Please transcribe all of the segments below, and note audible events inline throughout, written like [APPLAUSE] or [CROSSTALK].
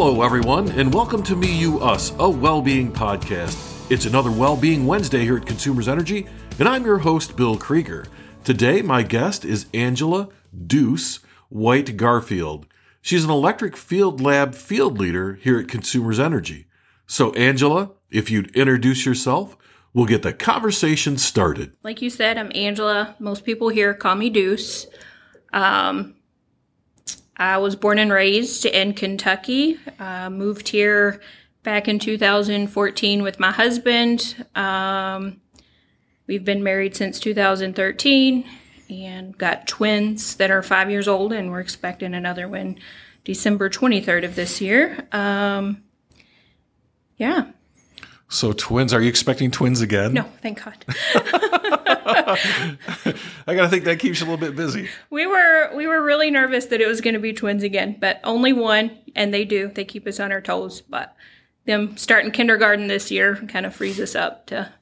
Hello, everyone, and welcome to Me, You, Us, a well being podcast. It's another Well Being Wednesday here at Consumers Energy, and I'm your host, Bill Krieger. Today, my guest is Angela Deuce White Garfield. She's an electric field lab field leader here at Consumers Energy. So, Angela, if you'd introduce yourself, we'll get the conversation started. Like you said, I'm Angela. Most people here call me Deuce. Um, I was born and raised in Kentucky. Uh, moved here back in 2014 with my husband. Um, we've been married since 2013 and got twins that are five years old, and we're expecting another one December 23rd of this year. Um, yeah. So, twins, are you expecting twins again? No, thank God. [LAUGHS] I got to think that keeps you a little bit busy. We were we were really nervous that it was going to be twins again, but only one, and they do. They keep us on our toes, but them starting kindergarten this year kind of frees us up to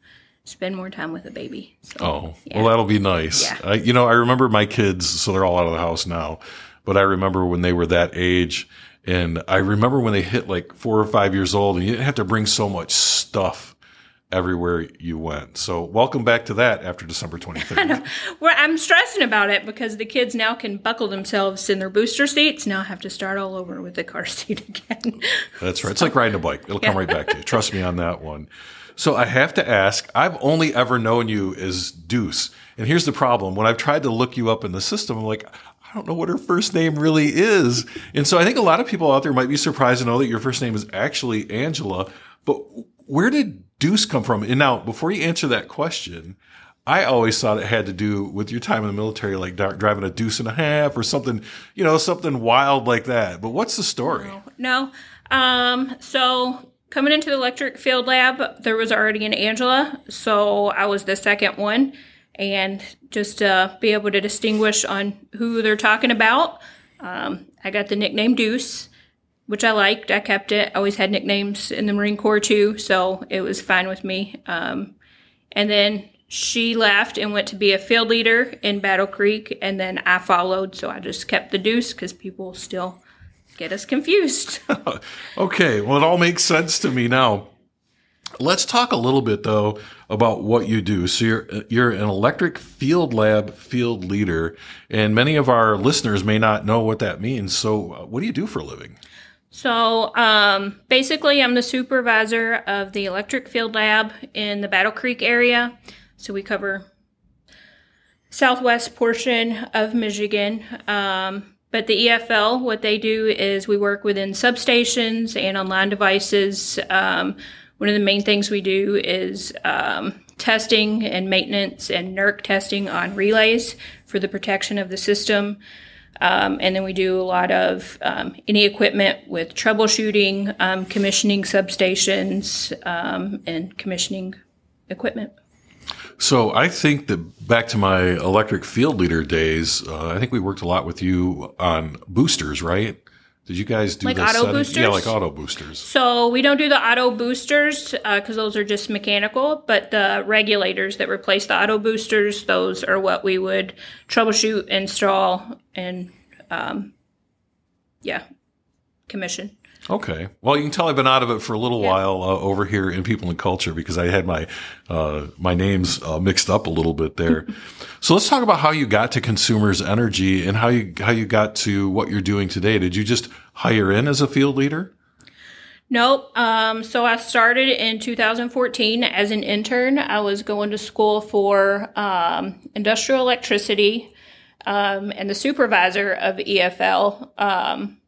spend more time with the baby. So, oh, yeah. well, that'll be nice. Yeah. I, you know, I remember my kids, so they're all out of the house now, but I remember when they were that age. And I remember when they hit like four or five years old, and you didn't have to bring so much stuff everywhere you went. So welcome back to that after December [LAUGHS] 23rd. well, I'm stressing about it because the kids now can buckle themselves in their booster seats. Now I have to start all over with the car [LAUGHS] seat again. That's right. So, it's like riding a bike. It'll yeah. come right back to you. Trust me on that one. So I have to ask, I've only ever known you as Deuce. And here's the problem. When I've tried to look you up in the system, I'm like, don't know what her first name really is. And so I think a lot of people out there might be surprised to know that your first name is actually Angela. But where did deuce come from? And now, before you answer that question, I always thought it had to do with your time in the military, like driving a deuce and a half or something, you know, something wild like that. But what's the story? No. no. Um, so coming into the electric field lab, there was already an Angela. So I was the second one. And just to be able to distinguish on who they're talking about, um, I got the nickname Deuce which I liked. I kept it. I always had nicknames in the Marine Corps too, so it was fine with me. Um, and then she left and went to be a field leader in Battle Creek, and then I followed. So I just kept the deuce because people still get us confused. [LAUGHS] okay, well, it all makes sense to me now. Let's talk a little bit though about what you do. So you're you're an electric field lab field leader, and many of our listeners may not know what that means. So, uh, what do you do for a living? So um, basically, I'm the supervisor of the electric field lab in the Battle Creek area. So we cover southwest portion of Michigan. Um, but the EFL, what they do is we work within substations and on line devices. Um, one of the main things we do is um, testing and maintenance and NERC testing on relays for the protection of the system. Um, and then we do a lot of um, any equipment with troubleshooting, um, commissioning substations, um, and commissioning equipment. So I think that back to my electric field leader days, uh, I think we worked a lot with you on boosters, right? Did you guys do like auto setting? boosters? Yeah, like auto boosters. So we don't do the auto boosters because uh, those are just mechanical, but the regulators that replace the auto boosters, those are what we would troubleshoot, install, and um, yeah, commission. Okay. Well, you can tell I've been out of it for a little yeah. while uh, over here in People and Culture because I had my uh, my names uh, mixed up a little bit there. [LAUGHS] so let's talk about how you got to Consumers Energy and how you how you got to what you're doing today. Did you just hire in as a field leader? Nope. Um, so I started in 2014 as an intern. I was going to school for um, industrial electricity, um, and the supervisor of EFL um,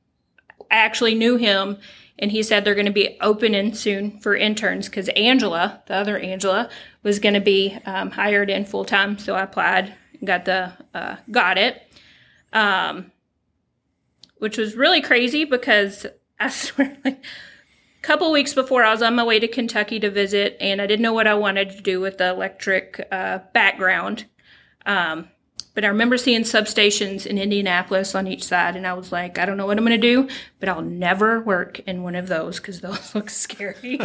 actually knew him and he said they're going to be opening soon for interns because Angela, the other Angela, was going to be um, hired in full time. So I applied, got the uh, got it, um, which was really crazy because [LAUGHS] I swear, like a couple weeks before I was on my way to Kentucky to visit, and I didn't know what I wanted to do with the electric uh, background. Um, but I remember seeing substations in Indianapolis on each side, and I was like, I don't know what I'm going to do, but I'll never work in one of those because those [LAUGHS] look scary.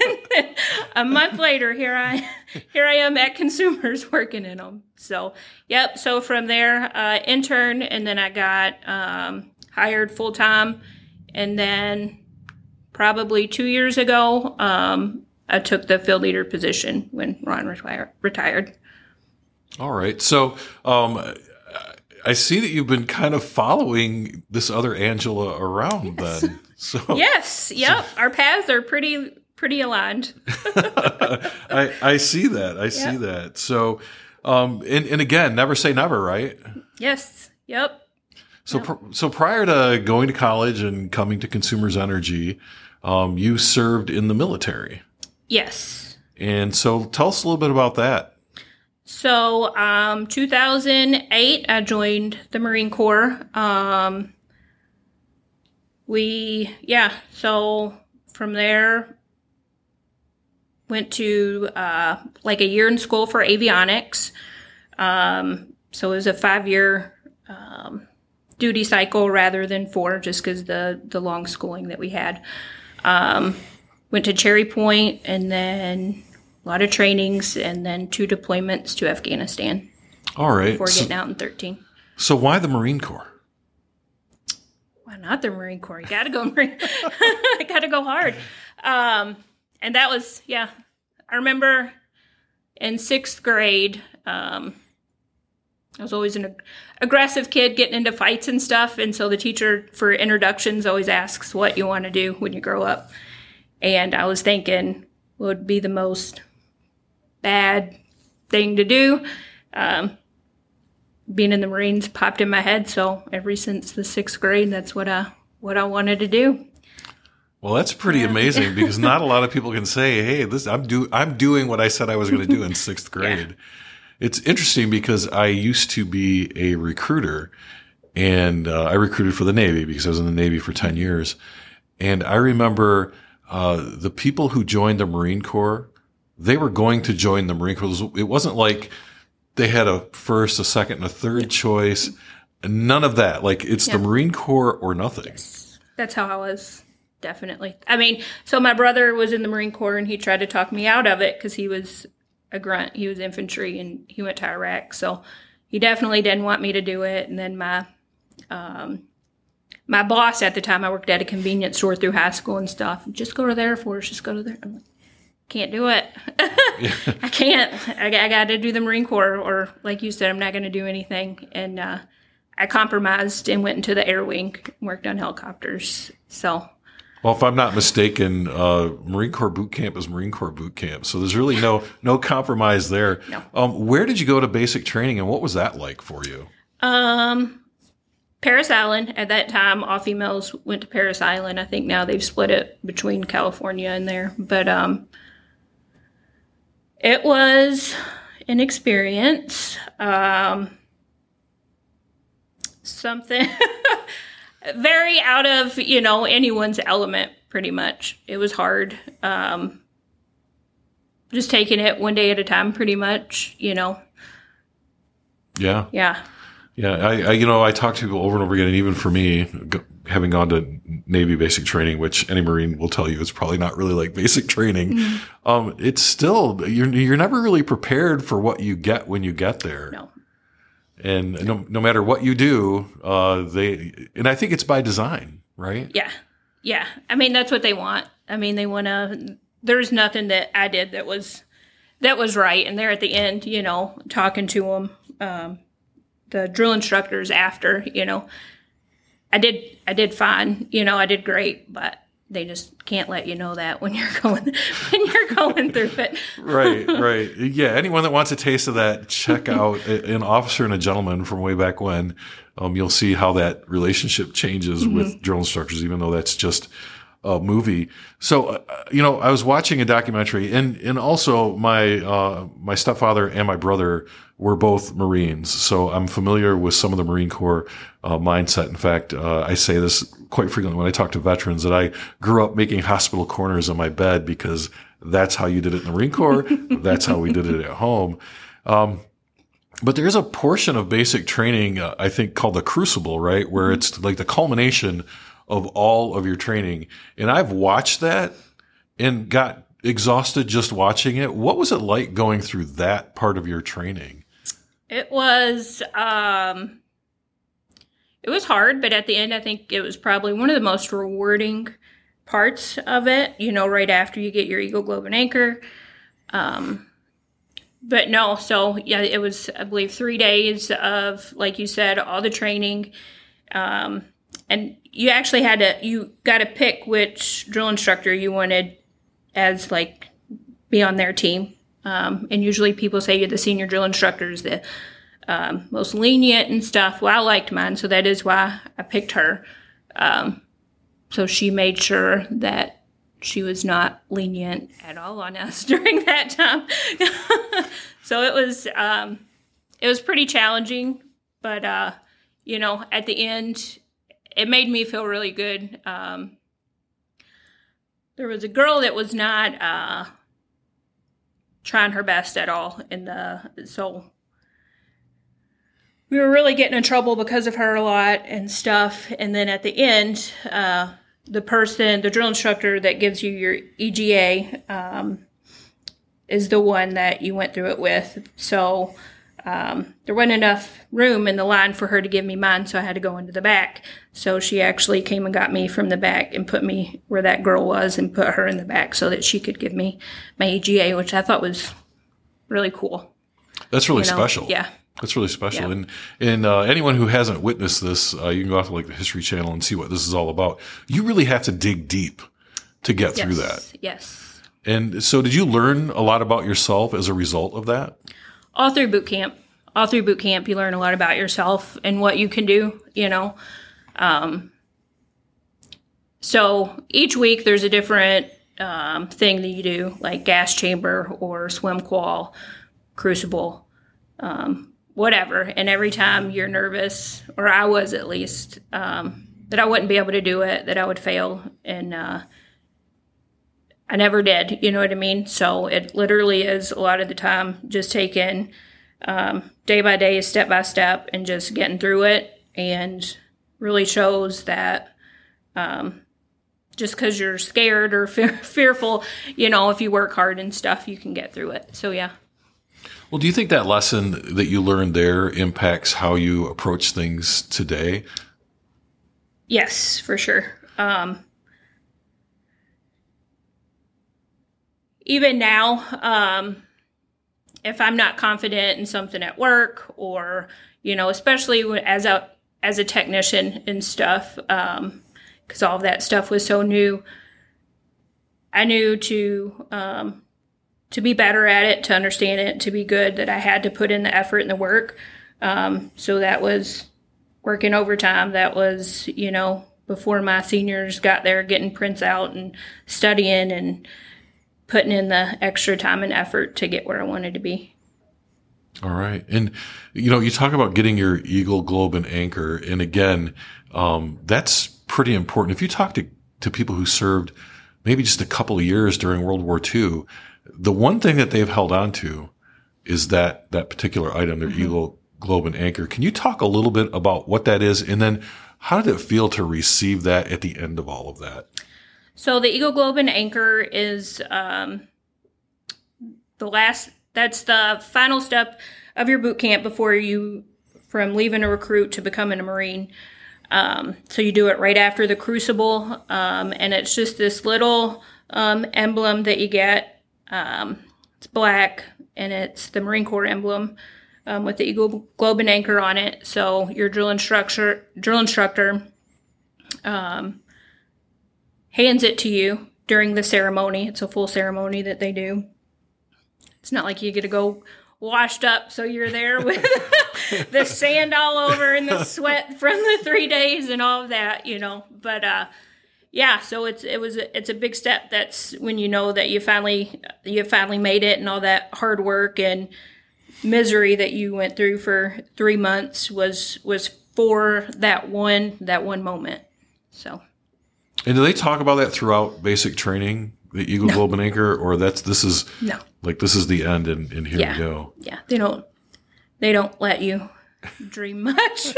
[LAUGHS] a month later, here I here I am at Consumers [LAUGHS] working in them. So, yep. So from there, uh, intern, and then I got um, hired full time and then probably two years ago, um, I took the field leader position when Ron retire- retired. All right. So um, I see that you've been kind of following this other Angela around Yes. then. [LAUGHS] So Yes, yep. Our paths are pretty pretty aligned. [LAUGHS] [LAUGHS] I, I see that. I see that. So, um, and, and again, never say never, right? Yes, yep. So, pr- so prior to going to college and coming to Consumers Energy, um, you served in the military. Yes. And so tell us a little bit about that. So, um, 2008, I joined the Marine Corps. Um, we, yeah, so from there, went to uh, like a year in school for avionics. Um, so it was a five year um, duty cycle rather than four, just because the, the long schooling that we had. Um, went to Cherry Point and then a lot of trainings and then two deployments to Afghanistan All right. before So, getting out in 13. so why the Marine Corps? Why not the Marine Corps? You gotta go [LAUGHS] Marine. [LAUGHS] I gotta go hard. Um, and that was, yeah. I remember in sixth grade, um, I was always an ag- aggressive kid getting into fights and stuff. And so the teacher for introductions always asks what you want to do when you grow up. And I was thinking what would be the most bad thing to do. Um, being in the Marines popped in my head. So ever since the sixth grade, that's what I what I wanted to do. Well, that's pretty amazing because not a lot of [LAUGHS] people can say, "Hey, this I'm do I'm doing what I said I was going to do in [LAUGHS] sixth grade." It's interesting because I used to be a recruiter, and uh, I recruited for the Navy because I was in the Navy for ten years, and I remember uh, the people who joined the Marine Corps. They were going to join the Marine Corps. It wasn't like they had a first, a second, and a third choice. None of that. Like it's the Marine Corps or nothing. That's how I was. Definitely. I mean, so my brother was in the Marine Corps and he tried to talk me out of it because he was a grunt. He was infantry and he went to Iraq. So he definitely didn't want me to do it. And then my um, my boss at the time, I worked at a convenience store through high school and stuff. Just go to the Air Force. Just go to the. I'm like, can't do it. [LAUGHS] I can't. I, I got to do the Marine Corps, or like you said, I'm not going to do anything. And uh, I compromised and went into the Air Wing, worked on helicopters. So Well, if I'm not mistaken, uh, Marine Corps boot camp is Marine Corps boot camp, so there's really no [LAUGHS] no compromise there. No. Um, where did you go to basic training, and what was that like for you? Um, Parris Island at that time, all females went to Parris Island. I think now they've split it between California and there, but um, it was an experience. Um, something [LAUGHS] very out of you know anyone's element. Pretty much, it was hard. Um, just taking it one day at a time. Pretty much, you know. Yeah, Yeah. yeah. I, I you know I talk to people over and over again, and even for me, having gone to Navy basic training, which any Marine will tell you is probably not really like basic training. Um, it's still you're you're never really prepared for what you get when you get there. No. And no, no matter what you do, uh, they and I think it's by design, right? Yeah. Yeah. I mean, that's what they want. I mean, they want to, there's nothing that I did that was, that was right. And they're at the end, you know, talking to them, um, the drill instructors after, you know, I did, I did fine, you know, I did great, but they just can't let you know that when you're [LAUGHS] going, when you're going through it. right, [LAUGHS] right. Yeah, anyone that wants a taste of that, check out an officer and a gentleman from way back when. Um, you'll see how that relationship changes with drill instructors, even though that's just a movie. So, uh, you know, I was watching a documentary, and and also my uh, my stepfather and my brother were both Marines, so I'm familiar with some of the Marine Corps uh, mindset. In fact, uh, I say this quite frequently when I talk to veterans that I grew up making hospital corners on my bed because that's how you did it in the Marine Corps. [LAUGHS] that's how we did it at home. Um, but there is a portion of basic training, uh, I think, called the crucible, right? Where it's like the culmination of all of your training. And I've watched that and got exhausted just watching it. What was it like going through that part of your training? It was um it was hard, but at the end, I think it was probably one of the most rewarding parts of it. You know, right after you get your Eagle Globe and Anchor. Um, but no, so yeah, it was I believe three days of like you said, all the training, um, and you actually had to you got to pick which drill instructor you wanted as like be on their team. Um, and usually people say you're the senior drill instructor is the um, most lenient and stuff. Well, I liked mine, so that is why I picked her. Um, so she made sure that she was not lenient at all on us [LAUGHS] during that time. [LAUGHS] so it was um, it was pretty challenging, but uh, you know, at the end, it made me feel really good. Um, there was a girl that was not uh, trying her best at all in the so we were really getting in trouble because of her a lot and stuff. And then at the end, uh, the person, the drill instructor that gives you your EGA, um, is the one that you went through it with. So um, there wasn't enough room in the line for her to give me mine, so I had to go into the back. So she actually came and got me from the back and put me where that girl was and put her in the back so that she could give me my EGA, which I thought was really cool. That's really you know? special. Yeah. That's really special. Yeah. And and uh, anyone who hasn't witnessed this, uh, you can go out to like the History Channel and see what this is all about. You really have to dig deep to get yes. through that. Yes. And so, did you learn a lot about yourself as a result of that? All through boot camp. All through boot camp, you learn a lot about yourself and what you can do. You know. Um, so each week there's a different um, thing that you do, like gas chamber or swim qual, crucible. Um, whatever. And every time you're nervous, or I was at least, um, that I wouldn't be able to do it, that I would fail. And uh, I never did, you know what I mean? So it literally is a lot of the time just taking um, day by day, step by step, and just getting through it. And really shows that um, just because you're scared or fe- [LAUGHS] fearful, you know, if you work hard and stuff, you can get through it. So, yeah. Well, do you think that lesson that you learned there impacts how you approach things today? Yes, for sure. Um, even now, um, if I'm not confident in something at work, or you know, especially as a as a technician and stuff, because um, all of that stuff was so new, I knew to um, to be better at it, to understand it, to be good, that I had to put in the effort and the work. Um, so that was working overtime. That was, you know, before my seniors got there, getting prints out and studying and putting in the extra time and effort to get where I wanted to be. All right. And, you know, you talk about getting your Eagle, Globe, and Anchor. And again, um, that's pretty important. If you talk to, to people who served maybe just a couple of years during World War II, the one thing that they've held on to is that that particular item, their mm-hmm. Eagle Globe and Anchor. Can you talk a little bit about what that is, and then how did it feel to receive that at the end of all of that? So the Eagle Globe and Anchor is um, the last. That's the final step of your boot camp before you from leaving a recruit to becoming a Marine. Um, so you do it right after the Crucible, um, and it's just this little um, emblem that you get um, it's black and it's the Marine Corps emblem um, with the Eagle Globe and Anchor on it. So your drill instructor drill instructor um, hands it to you during the ceremony. It's a full ceremony that they do. It's not like you get to go washed up so you're there with [LAUGHS] the sand all over and the sweat from the three days and all of that, you know. But uh, yeah, so it's it was a, it's a big step. That's when you know that you finally you finally made it, and all that hard work and misery that you went through for three months was was for that one that one moment. So. And do they talk about that throughout basic training, the Eagle no. Globe and Anchor, or that's this is no like this is the end, and, and here yeah. we go. Yeah, they don't they don't let you dream much. [LAUGHS]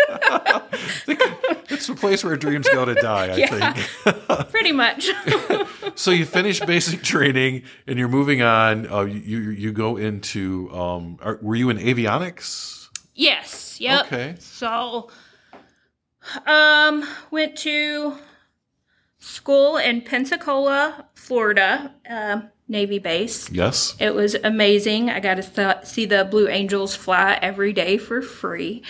it's the place where dreams go to die, I yeah, think. [LAUGHS] pretty much. [LAUGHS] so you finish basic training and you're moving on. Uh, you you go into. Um, are, were you in avionics? Yes. Yep. Okay. So Um, went to school in Pensacola, Florida, uh, Navy base. Yes. It was amazing. I got to th- see the Blue Angels fly every day for free.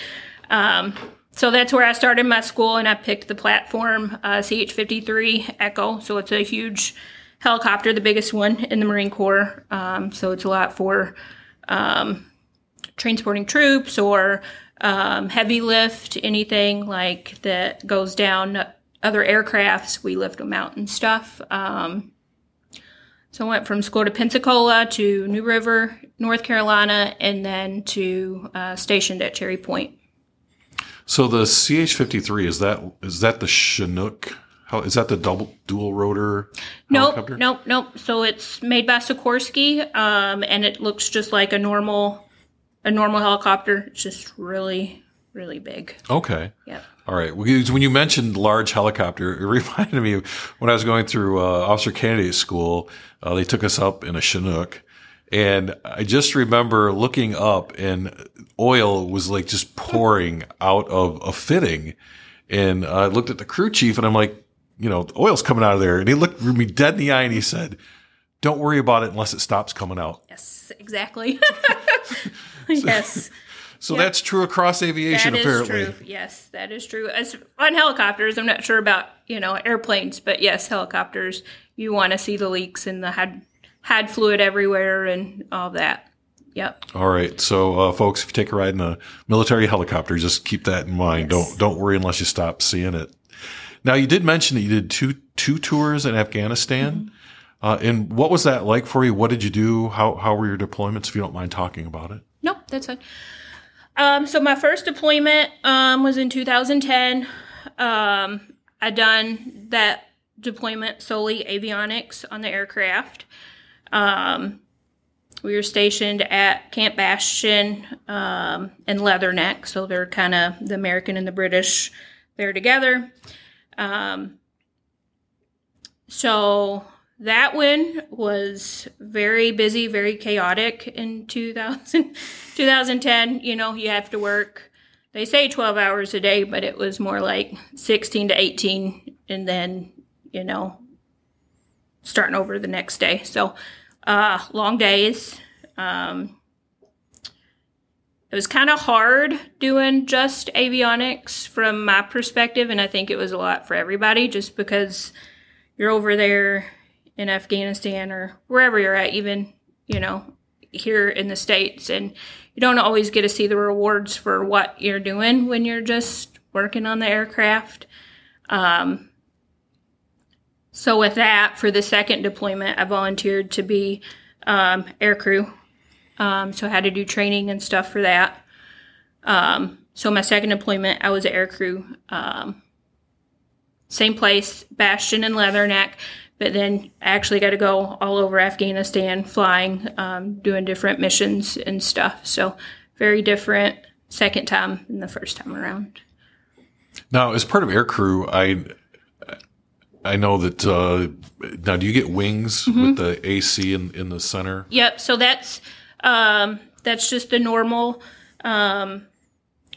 Um, so that's where I started my school, and I picked the platform uh, CH53 Echo. So it's a huge helicopter, the biggest one in the Marine Corps. Um, so it's a lot for um, transporting troops or um, heavy lift, anything like that goes down other aircrafts. We lift them out and stuff. Um, so I went from school to Pensacola to New River, North Carolina, and then to uh, stationed at Cherry Point. So the CH53 is that is that the Chinook? How is that the double dual rotor Nope, helicopter? nope, nope. So it's made by Sikorsky, um, and it looks just like a normal a normal helicopter. It's just really, really big. Okay. Yep. All right. When you mentioned large helicopter, it [LAUGHS] reminded me of when I was going through uh, officer candidate school. Uh, they took us up in a Chinook, and I just remember looking up, and oil was like just pouring out of a fitting. And I looked at the crew chief, and I'm like, you know, oil's coming out of there. And he looked me dead in the eye, and he said, "Don't worry about it unless it stops coming out." Yes, exactly. [LAUGHS] yes. [LAUGHS] So Yep. that's true across aviation, That is apparently. true. Yes, that is true. As on helicopters, I'm not sure about you know airplanes, but yes, helicopters. You want to see the leaks and the had had fluid everywhere and all that. Yep. All right, so uh, folks, if you take a ride in a military helicopter, just keep that in mind. Yes. Don't don't worry unless you stop seeing it. Now, you did mention that you did two two tours in Afghanistan, Mm-hmm. uh, and what was that like for you? What did you do? How how were your deployments? If you don't mind talking about it. Nope, that's fine. Um, so my first deployment um, was in 2010. Um, I done that deployment solely avionics on the aircraft. Um, we were stationed at Camp Bastion um, and Leatherneck, so they're kind of the American and the British there together. Um, so that one was very busy, very chaotic in 2000, 2010. You know, you have to work, they say 12 hours a day, but it was more like 16 to 18, and then, you know, starting over the next day. So, uh, long days. Um, it was kind of hard doing just avionics from my perspective, and I think it was a lot for everybody just because you're over there in Afghanistan or wherever you're at, even, you know, here in the States, and you don't always get to see the rewards for what you're doing when you're just working on the aircraft. Um, so, with that, for the second deployment, I volunteered to be um, air crew. Um, so, I had to do training and stuff for that. Um, so, my second deployment, I was air crew. Um, same place, Bastion and Leatherneck, but then I actually got to go all over Afghanistan flying, um, doing different missions and stuff. So, very different second time than the first time around. Now, as part of air crew, I I know that uh, now. Do you get wings Mm-hmm. with the AC in in the center? Yep. So that's um, that's just the normal um,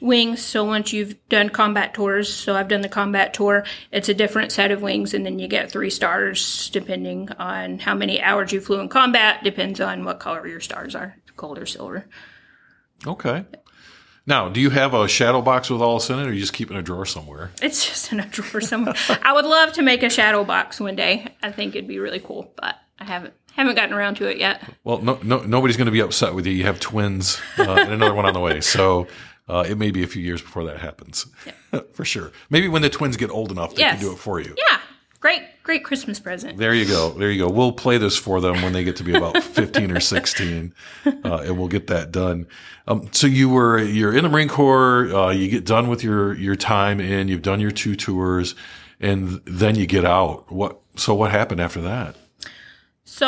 wings. So once you've done combat tours, so I've done the combat tour, it's a different set of wings, and then you get three stars depending on how many hours you flew in combat. Depends on what color your stars are, gold or silver. Okay. Now, do you have a shadow box with all this in it, or you just keep it in a drawer somewhere? It's just in a drawer somewhere. I would love to make a shadow box one day. I think it'd be really cool, but I haven't haven't gotten around to it yet. Well, no, no, nobody's going to be upset with you. You have twins uh, and another one on the way, so uh, it may be a few years before that happens, [LAUGHS] for sure. Maybe when the twins get old enough, they Yes. can do it for you. Yeah, great, great Christmas present. There you go. There you go. We'll play this for them when they get to be about [LAUGHS] 15 or 16, uh, and we'll get that done. Um, so you were, you're in the Marine Corps, uh, you get done with your, your time in, you've done your two tours, and then you get out. What, so what happened after that? So,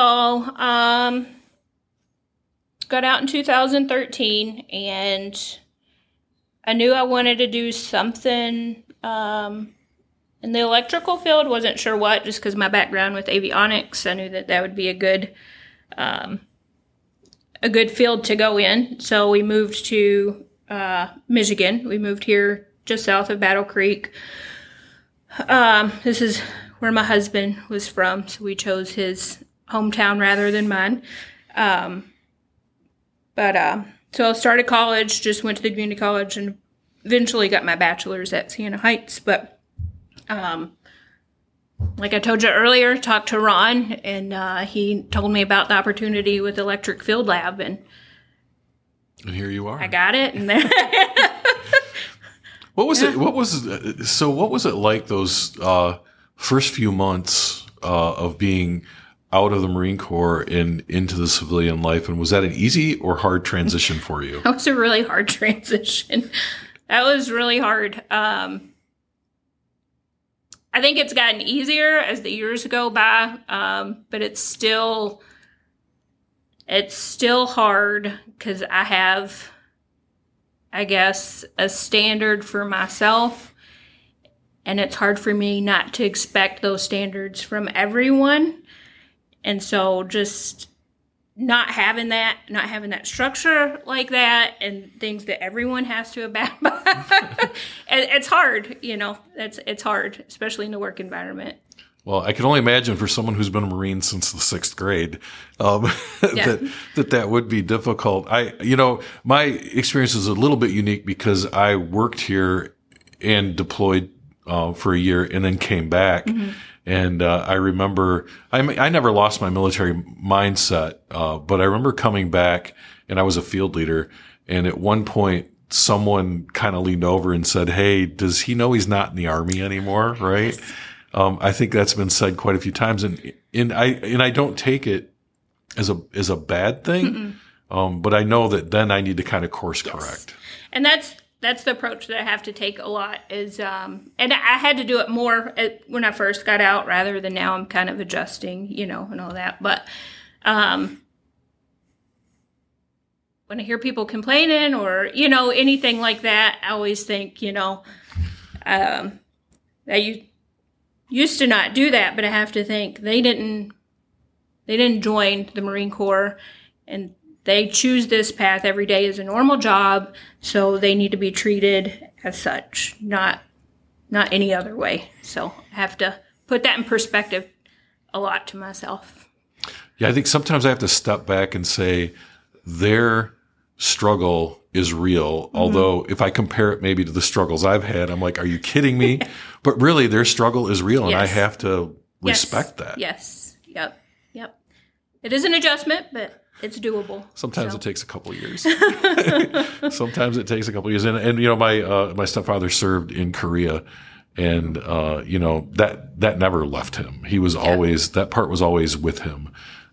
um, got out in 2013, and I knew I wanted to do something um, in the electrical field. wasn't sure what, just because my background with avionics, I knew that that would be a good, um, a good field to go in. So we moved to uh, Michigan. We moved here just south of Battle Creek. Um, this is where my husband was from, so we chose his hometown rather than mine. Um, but uh, so I started college, just went to the community college, and eventually got my bachelor's at Siena Heights. But um, like I told you earlier, talked to Ron, and uh, he told me about the opportunity with Electric Field Lab, and and here you are. I got it, and there. [LAUGHS] what was yeah. it? What was so? What was it like those uh, first few months uh, of being out of the Marine Corps and into the civilian life? And was that an easy or hard transition for you? [LAUGHS] that was a really hard transition. That was really hard. Um, I think it's gotten easier as the years go by, um, but it's still it's still hard because I have, I guess, a standard for myself, and it's hard for me not to expect those standards from everyone. And so, just not having that, not having that structure like that, and things that everyone has to abide by, [LAUGHS] it's hard. You know, it's it's hard, especially in the work environment. Well, I can only imagine for someone who's been a Marine since the sixth grade um, [LAUGHS] yeah. that that that would be difficult. I, you know, my experience is a little bit unique because I worked here and deployed uh, for a year and then came back. Mm-hmm. And uh, I remember I, I never lost my military mindset, uh, but I remember coming back and I was a field leader. And at one point, someone kind of leaned over and said, "Hey, does he know he's not in the army anymore?" Right. Yes. Um, I think that's been said quite a few times, and and I and I don't take it as a as a bad thing, um, but I know that then I need to kind of course yes. correct. And that's that's the approach that I have to take a lot is um and I had to do it more when I first got out rather than now I'm kind of adjusting, you know, and all that. But um when I hear people complaining or, you know, anything like that, I always think, you know, um that you used to not do that, but I have to think they didn't they didn't join the Marine Corps and they choose this path every day as a normal job, so they need to be treated as such, not not any other way. So I have to put that in perspective a lot to myself. Yeah, I think sometimes I have to step back and say their struggle is real. Mm-hmm. Although if I compare it maybe to the struggles I've had, I'm like, are you kidding me? [LAUGHS] but really their struggle is real and yes. I have to respect yes. that. Yes. Yep. Yep. It is an adjustment, but it's doable. Sometimes so. it takes a couple years. [LAUGHS] Sometimes it takes a couple years. And, and you know, my, uh, my stepfather served in Korea and, uh, you know, that, that never left him. He was yeah. always, that part was always with him.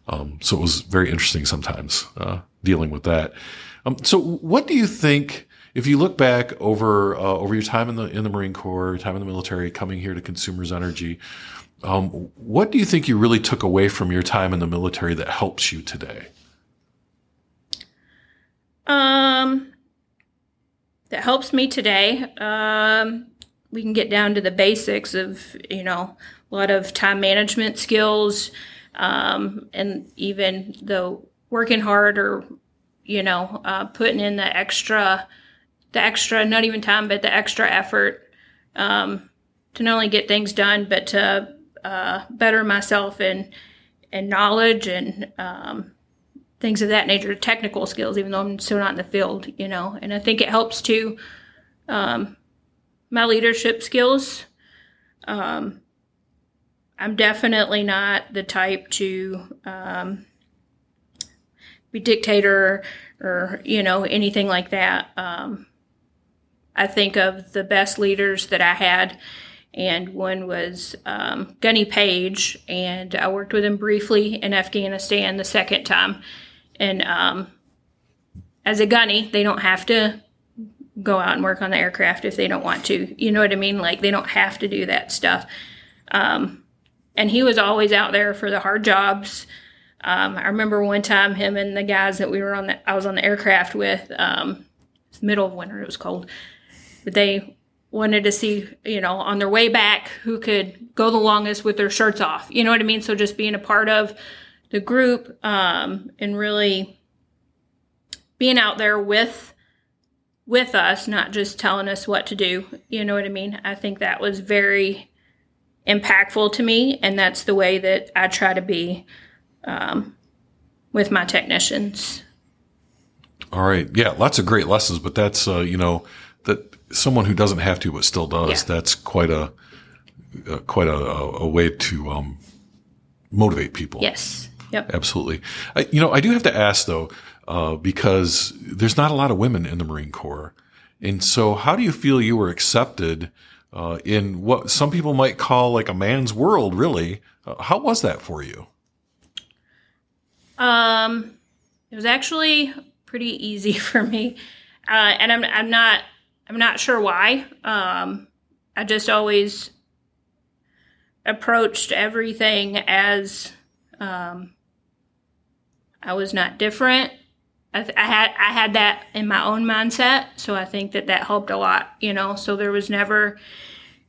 Um, so it was very interesting sometimes, uh, dealing with that. Um, so what do you think, if you look back over, uh, over your time in the, in the Marine Corps, time in the military, coming here to Consumers Energy, um, what do you think you really took away from your time in the military that helps you today? Um, that helps me today. Um, we can get down to the basics of, you know, a lot of time management skills, um, and even the working hard or, you know, uh, putting in the extra, the extra, not even time, but the extra effort um, to not only get things done, but to uh, better myself in, in knowledge and um, things of that nature, technical skills, even though I'm still not in the field, you know. And I think it helps to um, my leadership skills. Um, I'm definitely not the type to um, be dictator or you know anything like that. Um, I think of the best leaders that I had, and one was um, Gunny Page, and I worked with him briefly in Afghanistan the second time and um, as a gunny, they don't have to go out and work on the aircraft if they don't want to. You know what I mean? Like they don't have to do that stuff. Um, and he was always out there for the hard jobs. Um, I remember one time him and the guys that we were on the I was on the aircraft with. Um, middle of winter, it was cold, but they wanted to see you know on their way back who could go the longest with their shirts off. You know what I mean? So just being a part of the group um, and really being out there with with us, not just telling us what to do. You know what I mean? I think that was very impactful to me, and that's the way that I try to be um, with my technicians. All right. Yeah, lots of great lessons, but that's uh, you know that someone who doesn't have to but still does. Yeah. That's quite a uh, quite a, a way to um, motivate people. Yes. Yep. Absolutely. I, you know, I do have to ask though, uh, because there's not a lot of women in the Marine Corps, and so how do you feel you were accepted uh, in what some people might call like a man's world? Really, uh, how was that for you? Um, it was actually pretty easy [LAUGHS] for me, uh, and I'm I'm not I'm not sure why. Um, I just always approached everything as um, I was not different. I, th- I had I had that in my own mindset, so I think that that helped a lot. You know, so there was never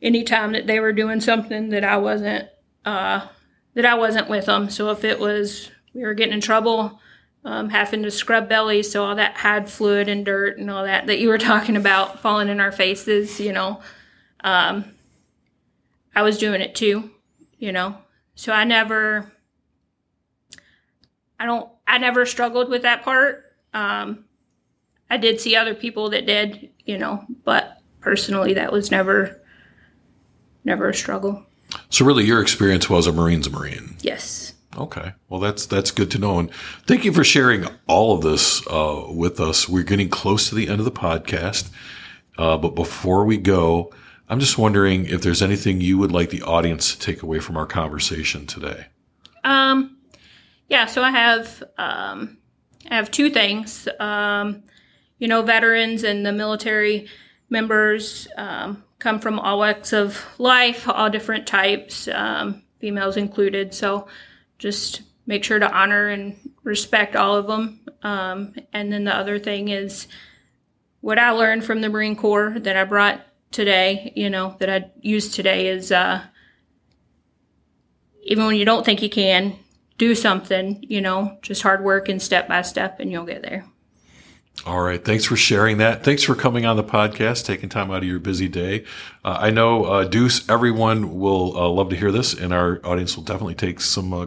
any time that they were doing something that I wasn't uh, that I wasn't with them. So if it was we were getting in trouble, um, having to scrub bellies, so all that had fluid and dirt and all that that you were [LAUGHS] talking about falling in our faces, you know, um, I was doing it too, you know. So I never, I don't, I never struggled with that part. Um, I did see other people that did, you know, but personally, that was never, never a struggle. So really, your experience was a Marine's Marine. Yes. Okay. Well, that's that's good to know, and thank you for sharing all of this uh, with us. We're getting close to the end of the podcast, uh, but before we go, I'm just wondering if there's anything you would like the audience to take away from our conversation today. Um, yeah. So I have um, I have two things. Um, you know, veterans and the military members um, come from all walks of life, all different types, um, females included. So just make sure to honor and respect all of them. Um, and then the other thing is what I learned from the Marine Corps that I brought today, you know, that I use today is uh, even when you don't think you can, do something, you know, just hard work and step by step, and you'll get there. All right. Thanks for sharing that. Thanks for coming on the podcast, taking time out of your busy day. Uh, I know, uh, Deuce, everyone will uh, love to hear this, and our audience will definitely take some uh,